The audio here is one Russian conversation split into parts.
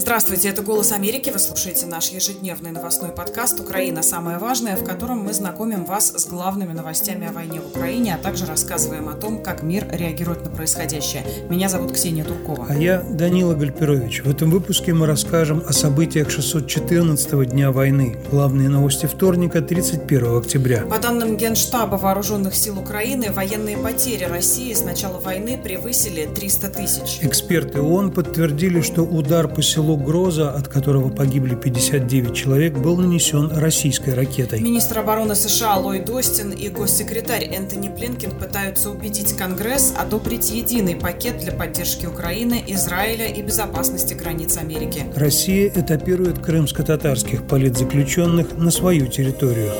Здравствуйте, это «Голос Америки». Вы слушаете наш ежедневный новостной подкаст «Украина. Самое важное», в котором мы знакомим вас с главными новостями о войне в Украине, а также рассказываем о том, как мир реагирует на происходящее. Меня зовут Ксения Туркова. А я Данила Гальперович. В этом выпуске мы расскажем о событиях 614-го дня войны. Главные новости вторника, 31 октября. По данным Генштаба Вооруженных сил Украины, военные потери России с начала войны превысили 300 тысяч. Эксперты ООН подтвердили, что удар по селу Гроза, от которого погибли 59 человек, был нанесен российской ракетой. Министр обороны США Ллойд Остин и госсекретарь Энтони Блинкин пытаются убедить Конгресс одобрить единый пакет для поддержки Украины, Израиля и безопасности границ Америки. Россия этапирует крымско-татарских политзаключенных на свою территорию.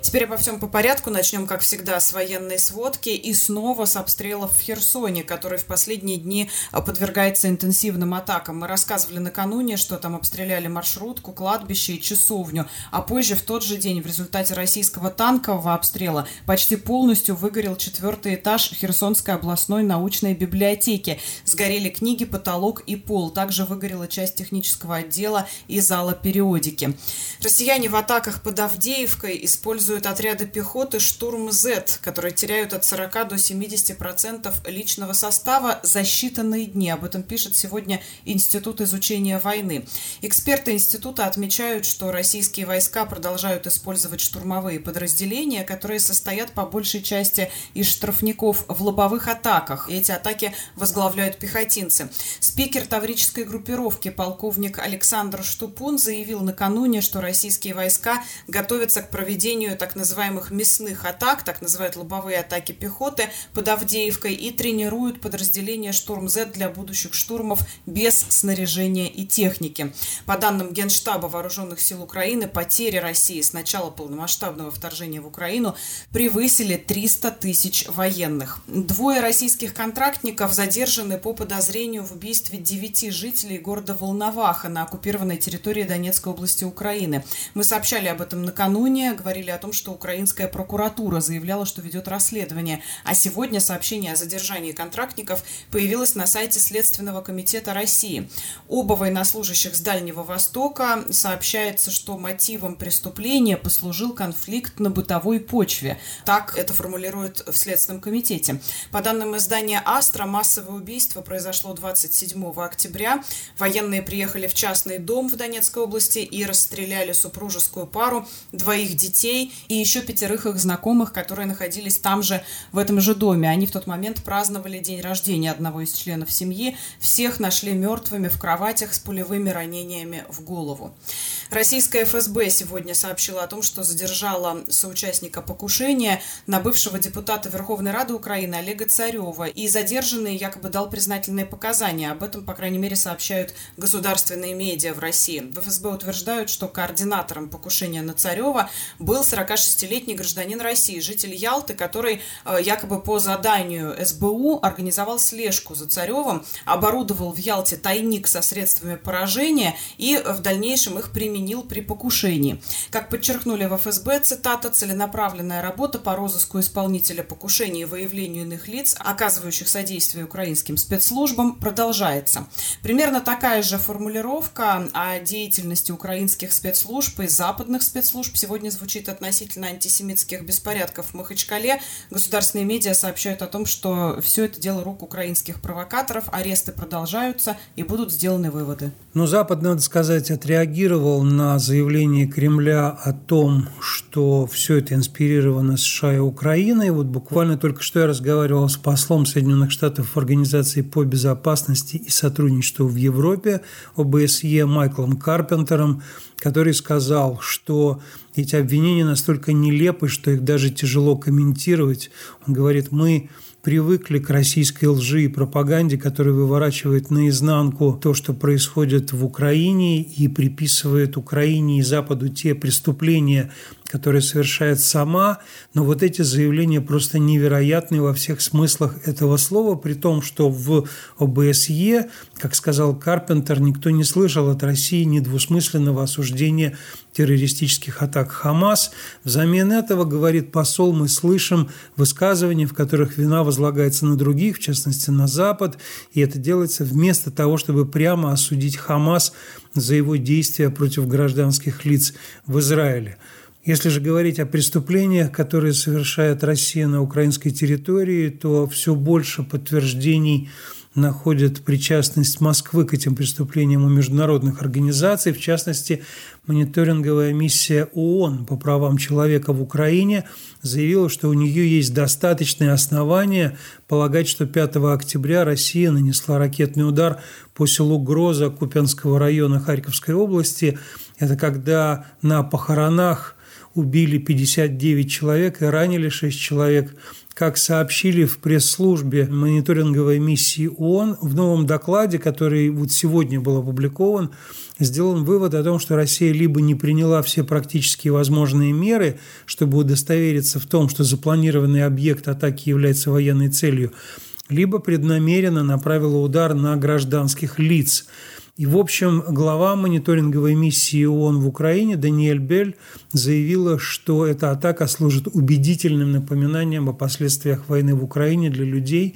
Теперь обо всем по порядку. Начнем, как всегда, с военной сводки и снова с обстрелов в Херсоне, который в последние дни а, подвергается интенсивным атакам. Мы рассказывали накануне, что там обстреляли маршрутку, кладбище и часовню, а позже в тот же день в результате российского танкового обстрела почти полностью выгорел четвертый этаж Херсонской областной научной библиотеки. Сгорели книги, потолок и пол. Также выгорела часть технического отдела и зала периодики. Россияне в атаках под Авдеевкой используют используют отряды пехоты «Штурм Z», которые теряют от 40 до 70% личного состава за считанные дни. Об этом пишет сегодня Институт изучения войны. Эксперты института отмечают, что российские войска продолжают использовать штурмовые подразделения, которые состоят по большей части из штрафников в лобовых атаках. Эти атаки возглавляют пехотинцы. Спикер таврической группировки полковник Александр Штупун заявил накануне, что российские войска готовятся к проведению так называемых мясных атак, так называют лобовые атаки пехоты под Авдеевкой и тренируют подразделения «Штурм-З» для будущих штурмов без снаряжения и техники. По данным Генштаба Вооруженных сил Украины, потери России с начала полномасштабного вторжения в Украину превысили 300 тысяч военных. Двое российских контрактников задержаны по подозрению в убийстве девяти жителей города Волноваха на оккупированной территории Донецкой области Украины. Мы сообщали об этом накануне, говорили о том, том, что украинская прокуратура заявляла, что ведет расследование. А сегодня сообщение о задержании контрактников появилось на сайте Следственного комитета России. Оба военнослужащих с Дальнего Востока сообщается, что мотивом преступления послужил конфликт на бытовой почве. Так это формулируют в Следственном комитете. По данным издания «Астра», массовое убийство произошло 27 октября. Военные приехали в частный дом в Донецкой области и расстреляли супружескую пару, двоих детей и еще пятерых их знакомых, которые находились там же, в этом же доме. Они в тот момент праздновали день рождения одного из членов семьи. Всех нашли мертвыми в кроватях с пулевыми ранениями в голову. Российская ФСБ сегодня сообщила о том, что задержала соучастника покушения на бывшего депутата Верховной Рады Украины Олега Царева. И задержанный якобы дал признательные показания. Об этом, по крайней мере, сообщают государственные медиа в России. В ФСБ утверждают, что координатором покушения на Царева был 46-летний гражданин России, житель Ялты, который э, якобы по заданию СБУ организовал слежку за Царевым, оборудовал в Ялте тайник со средствами поражения и в дальнейшем их применил при покушении. Как подчеркнули в ФСБ, цитата, целенаправленная работа по розыску исполнителя покушения и выявлению иных лиц, оказывающих содействие украинским спецслужбам, продолжается. Примерно такая же формулировка о деятельности украинских спецслужб и западных спецслужб сегодня звучит относительно относительно антисемитских беспорядков в Махачкале государственные медиа сообщают о том, что все это дело рук украинских провокаторов, аресты продолжаются и будут сделаны выводы. Но Запад, надо сказать, отреагировал на заявление Кремля о том, что все это инспирировано США и Украиной. Вот буквально только что я разговаривал с послом Соединенных Штатов в Организации по безопасности и сотрудничеству в Европе ОБСЕ Майклом Карпентером, который сказал, что эти обвинения настолько нелепы, что их даже тяжело комментировать. Он говорит, мы привыкли к российской лжи и пропаганде, которая выворачивает наизнанку то, что происходит в Украине и приписывает Украине и Западу те преступления, которые совершает сама, но вот эти заявления просто невероятны во всех смыслах этого слова, при том, что в ОБСЕ, как сказал Карпентер, никто не слышал от России недвусмысленного осуждения террористических атак Хамас. Взамен этого, говорит посол, мы слышим высказывания, в которых вина возлагается на других, в частности на Запад, и это делается вместо того, чтобы прямо осудить Хамас за его действия против гражданских лиц в Израиле. Если же говорить о преступлениях, которые совершает Россия на украинской территории, то все больше подтверждений находят причастность Москвы к этим преступлениям у международных организаций, в частности, мониторинговая миссия ООН по правам человека в Украине заявила, что у нее есть достаточные основания полагать, что 5 октября Россия нанесла ракетный удар по селу Гроза Купянского района Харьковской области. Это когда на похоронах убили 59 человек и ранили 6 человек. Как сообщили в пресс-службе мониторинговой миссии ООН, в новом докладе, который вот сегодня был опубликован, сделан вывод о том, что Россия либо не приняла все практически возможные меры, чтобы удостовериться в том, что запланированный объект атаки является военной целью, либо преднамеренно направила удар на гражданских лиц – и, в общем, глава мониторинговой миссии ООН в Украине Даниэль Бель заявила, что эта атака служит убедительным напоминанием о последствиях войны в Украине для людей,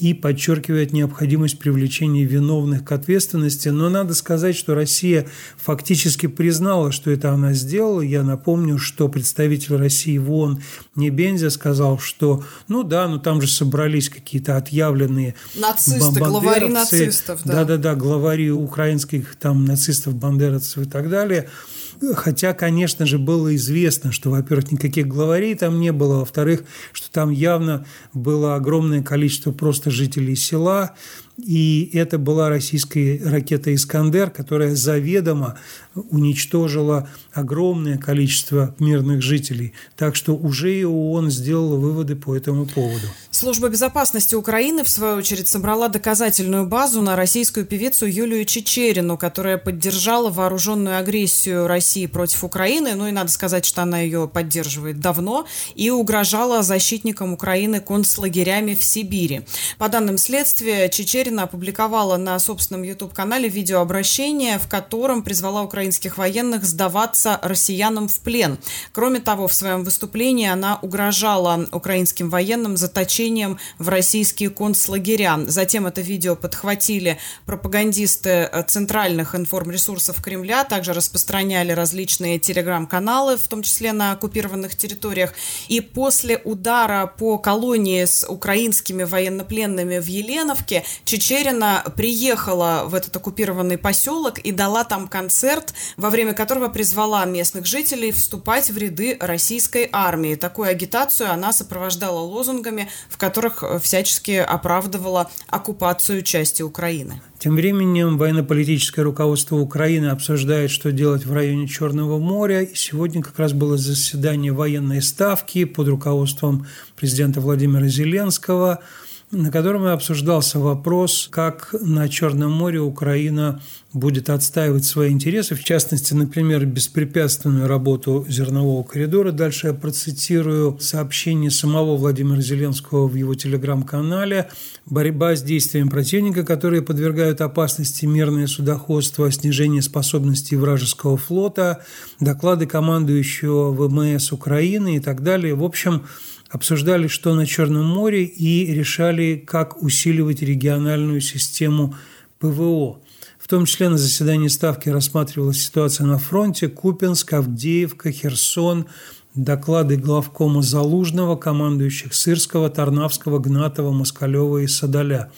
и подчеркивает необходимость привлечения виновных к ответственности. Но надо сказать, что Россия фактически признала, что это она сделала. Я напомню, что представитель России в ООН Небензя сказал, что ну да, ну там же собрались какие-то отъявленные Нацисты, главари нацистов. Да-да-да, главари украинских там нацистов, бандеровцев и так далее – Хотя, конечно же, было известно, что, во-первых, никаких главарей там не было, во-вторых, что там явно было огромное количество просто жителей села, и это была российская ракета «Искандер», которая заведомо уничтожила огромное количество мирных жителей. Так что уже и ООН сделала выводы по этому поводу. Служба безопасности Украины, в свою очередь, собрала доказательную базу на российскую певицу Юлию Чечерину, которая поддержала вооруженную агрессию России против Украины. Ну и надо сказать, что она ее поддерживает давно и угрожала защитникам Украины концлагерями в Сибири. По данным следствия, Чечерина опубликовала на собственном YouTube-канале видеообращение, в котором призвала украинских военных сдаваться россиянам в плен. Кроме того, в своем выступлении она угрожала украинским военным заточением в российские концлагеря. Затем это видео подхватили пропагандисты э, центральных информресурсов Кремля, также распространяли различные телеграм-каналы, в том числе на оккупированных территориях. И после удара по колонии с украинскими военнопленными в Еленовке Чечерина приехала в этот оккупированный поселок и дала там концерт, во время которого призвала местных жителей вступать в ряды российской армии. Такую агитацию она сопровождала лозунгами в которых э, всячески оправдывала оккупацию части Украины. Тем временем военно-политическое руководство Украины обсуждает, что делать в районе Черного моря. И сегодня как раз было заседание военной ставки под руководством президента Владимира Зеленского – на котором обсуждался вопрос, как на Черном море Украина будет отстаивать свои интересы, в частности, например, беспрепятственную работу зернового коридора. Дальше я процитирую сообщение самого Владимира Зеленского в его телеграм-канале. Борьба с действиями противника, которые подвергают опасности мирное судоходство, снижение способностей вражеского флота, доклады командующего ВМС Украины и так далее. В общем, обсуждали, что на Черном море, и решали, как усиливать региональную систему ПВО. В том числе на заседании Ставки рассматривалась ситуация на фронте Купенск, Авдеевка, Херсон, доклады главкома Залужного, командующих Сырского, Тарнавского, Гнатова, Москалева и Садаля.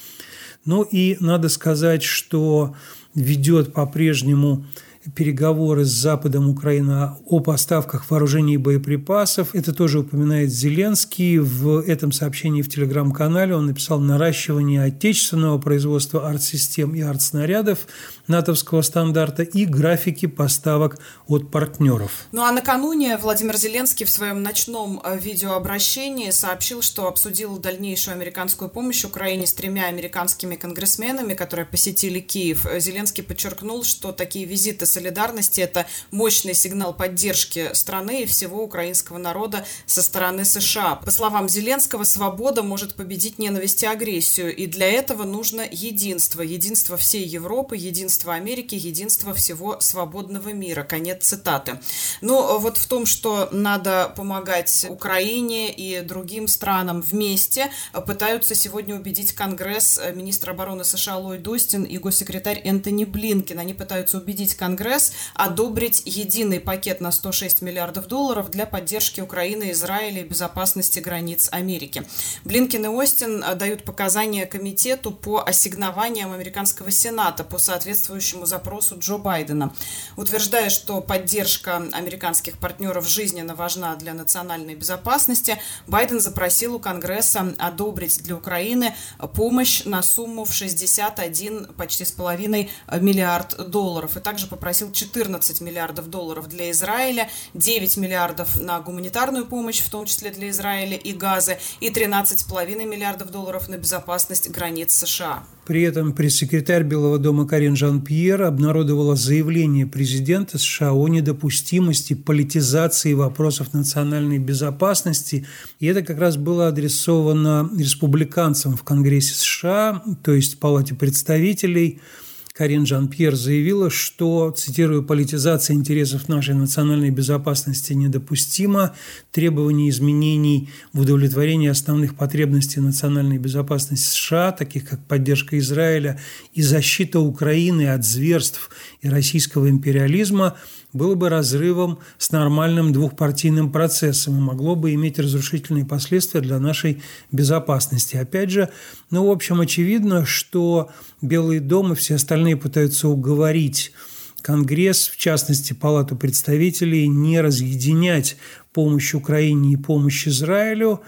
Ну и надо сказать, что ведет по-прежнему переговоры с Западом Украины о поставках вооружений и боеприпасов. Это тоже упоминает Зеленский. В этом сообщении в телеграм-канале он написал наращивание отечественного производства артсистем и артснарядов натовского стандарта и графики поставок от партнеров. Ну а накануне Владимир Зеленский в своем ночном э, видеообращении сообщил, что обсудил дальнейшую американскую помощь Украине с тремя американскими конгрессменами, которые посетили Киев. Зеленский подчеркнул, что такие визиты солидарности. Это мощный сигнал поддержки страны и всего украинского народа со стороны США. По словам Зеленского, свобода может победить ненависть и агрессию. И для этого нужно единство. Единство всей Европы, единство Америки, единство всего свободного мира. Конец цитаты. Но вот в том, что надо помогать Украине и другим странам вместе, пытаются сегодня убедить Конгресс министр обороны США Ллойд Остин и госсекретарь Энтони Блинкин. Они пытаются убедить Конгресс одобрить единый пакет на 106 миллиардов долларов для поддержки Украины, Израиля и безопасности границ Америки. Блинкин и Остин дают показания комитету по ассигнованиям американского Сената по соответствующему запросу Джо Байдена, утверждая, что поддержка американских партнеров жизненно важна для национальной безопасности, Байден запросил у Конгресса одобрить для Украины помощь на сумму в 61 почти с половиной миллиард долларов. И также попросил 14 миллиардов долларов для Израиля, 9 миллиардов на гуманитарную помощь, в том числе для Израиля и Газы, и 13,5 миллиардов долларов на безопасность границ США. При этом пресс-секретарь Белого дома Карин Жан-Пьер обнародовала заявление президента США о недопустимости политизации вопросов национальной безопасности. И это как раз было адресовано республиканцам в Конгрессе США, то есть Палате представителей – Карин Жан-Пьер заявила, что, цитирую, «политизация интересов нашей национальной безопасности недопустима, требования изменений в удовлетворении основных потребностей национальной безопасности США, таких как поддержка Израиля и защита Украины от зверств и российского империализма, было бы разрывом с нормальным двухпартийным процессом и могло бы иметь разрушительные последствия для нашей безопасности. Опять же, ну, в общем, очевидно, что Белый дом и все остальные пытаются уговорить Конгресс, в частности, Палату представителей, не разъединять помощь Украине и помощь Израилю.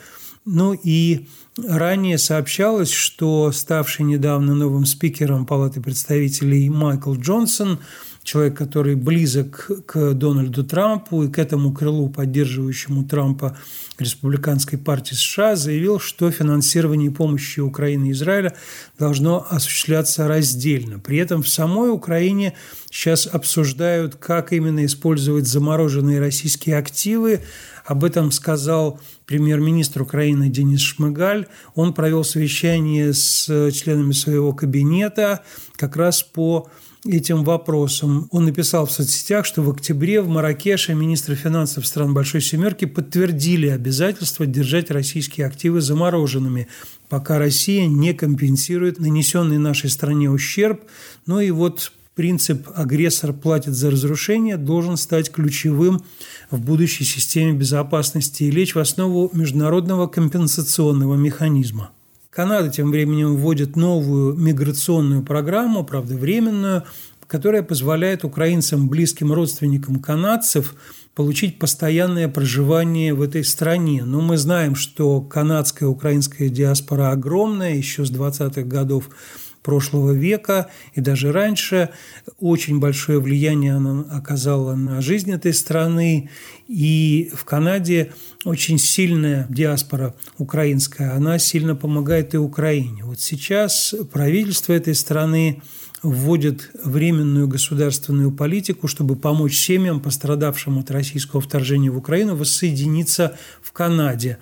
Ну и ранее сообщалось, что ставший недавно новым спикером Палаты представителей Майкл Джонсон – человек, который близок к Дональду Трампу и к этому крылу, поддерживающему Трампа Республиканской партии США, заявил, что финансирование помощи Украины и Израиля должно осуществляться раздельно. При этом в самой Украине сейчас обсуждают, как именно использовать замороженные российские активы. Об этом сказал премьер-министр Украины Денис Шмыгаль. Он провел совещание с членами своего кабинета как раз по этим вопросом. Он написал в соцсетях, что в октябре в Маракеше министры финансов стран Большой Семерки подтвердили обязательство держать российские активы замороженными, пока Россия не компенсирует нанесенный нашей стране ущерб. Ну и вот принцип «агрессор платит за разрушение» должен стать ключевым в будущей системе безопасности и лечь в основу международного компенсационного механизма. Канада тем временем вводит новую миграционную программу, правда временную, которая позволяет украинцам, близким родственникам канадцев получить постоянное проживание в этой стране. Но мы знаем, что канадская украинская диаспора огромная, еще с 20-х годов прошлого века и даже раньше. Очень большое влияние она оказала на жизнь этой страны. И в Канаде очень сильная диаспора украинская, она сильно помогает и Украине. Вот сейчас правительство этой страны вводит временную государственную политику, чтобы помочь семьям, пострадавшим от российского вторжения в Украину, воссоединиться в Канаде.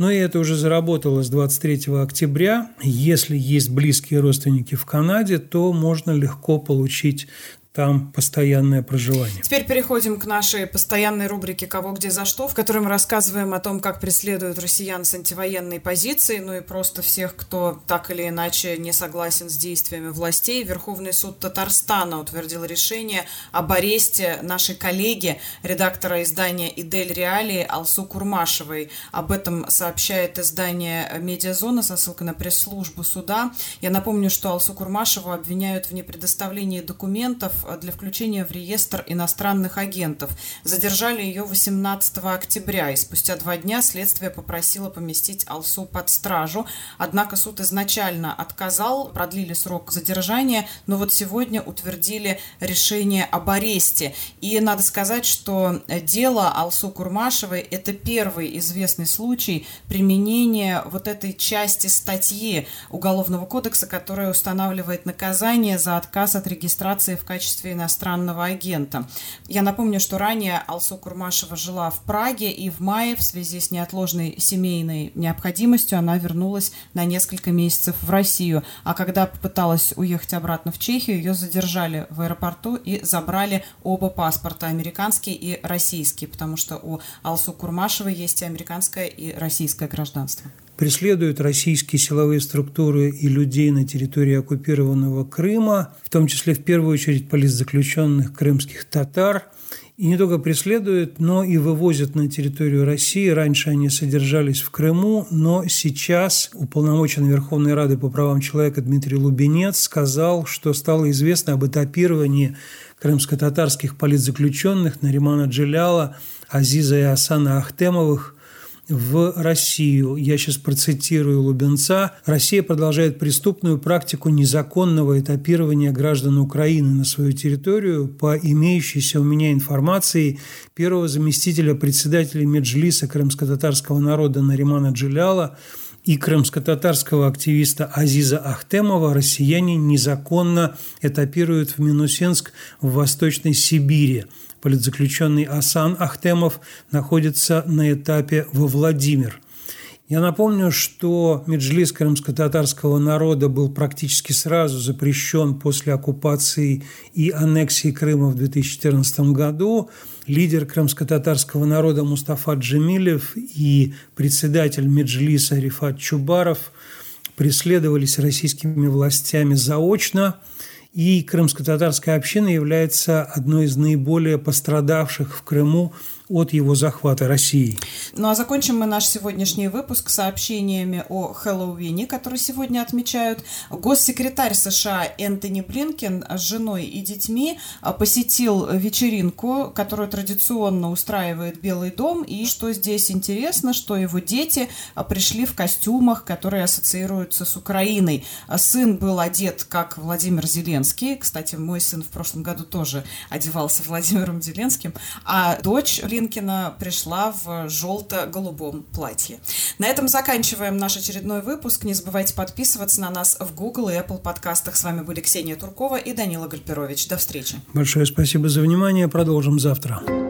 Но и это уже заработало с 23 октября. Если есть близкие родственники в Канаде, то можно легко получить там постоянное проживание. Теперь переходим к нашей постоянной рубрике «Кого, где, за что», в которой мы рассказываем о том, как преследуют россиян с антивоенной позицией, ну и просто всех, кто так или иначе не согласен с действиями властей. Верховный суд Татарстана утвердил решение об аресте нашей коллеги, редактора издания «Идель Реалии» Алсу Курмашевой. Об этом сообщает издание «Медиазона» со ссылкой на пресс-службу суда. Я напомню, что Алсу Курмашеву обвиняют в непредоставлении документов для включения в реестр иностранных агентов. Задержали ее 18 октября, и спустя два дня следствие попросило поместить Алсу под стражу. Однако суд изначально отказал, продлили срок задержания, но вот сегодня утвердили решение об аресте. И надо сказать, что дело Алсу Курмашевой – это первый известный случай применения вот этой части статьи Уголовного кодекса, которая устанавливает наказание за отказ от регистрации в качестве качестве иностранного агента. Я напомню, что ранее Алсу Курмашева жила в Праге, и в мае в связи с неотложной семейной необходимостью она вернулась на несколько месяцев в Россию. А когда попыталась уехать обратно в Чехию, ее задержали в аэропорту и забрали оба паспорта, американский и российский, потому что у Алсу Курмашевой есть и американское, и российское гражданство преследуют российские силовые структуры и людей на территории оккупированного Крыма, в том числе в первую очередь политзаключенных крымских татар, и не только преследуют, но и вывозят на территорию России. Раньше они содержались в Крыму, но сейчас уполномоченный Верховной Рады по правам человека Дмитрий Лубенец сказал, что стало известно об этапировании крымско-татарских политзаключенных Наримана Джиляла, Азиза и Асана Ахтемовых – в Россию. Я сейчас процитирую Лубенца. Россия продолжает преступную практику незаконного этапирования граждан Украины на свою территорию. По имеющейся у меня информации, первого заместителя председателя Меджлиса крымско-татарского народа Наримана Джиляла и крымско-татарского активиста Азиза Ахтемова россияне незаконно этапируют в Минусенск в Восточной Сибири политзаключенный Асан Ахтемов находится на этапе во Владимир. Я напомню, что Меджлис крымско-татарского народа был практически сразу запрещен после оккупации и аннексии Крыма в 2014 году. Лидер крымско-татарского народа Мустафа Джемилев и председатель Меджлиса Рифат Чубаров преследовались российскими властями заочно – и крымско-татарская община является одной из наиболее пострадавших в Крыму от его захвата России. Ну а закончим мы наш сегодняшний выпуск сообщениями о Хэллоуине, который сегодня отмечают. Госсекретарь США Энтони Блинкен с женой и детьми посетил вечеринку, которую традиционно устраивает Белый дом. И что здесь интересно, что его дети пришли в костюмах, которые ассоциируются с Украиной. Сын был одет как Владимир Зеленский. Кстати, мой сын в прошлом году тоже одевался Владимиром Зеленским. А дочь Блин Глинкина пришла в желто-голубом платье. На этом заканчиваем наш очередной выпуск. Не забывайте подписываться на нас в Google и Apple подкастах. С вами были Ксения Туркова и Данила Гальперович. До встречи. Большое спасибо за внимание. Продолжим завтра.